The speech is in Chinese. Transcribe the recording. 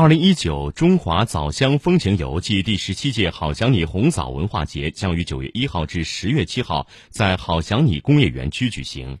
二零一九中华枣乡风情游暨第十七届好想你红枣文化节将于九月一号至十月七号在好想你工业园区举行。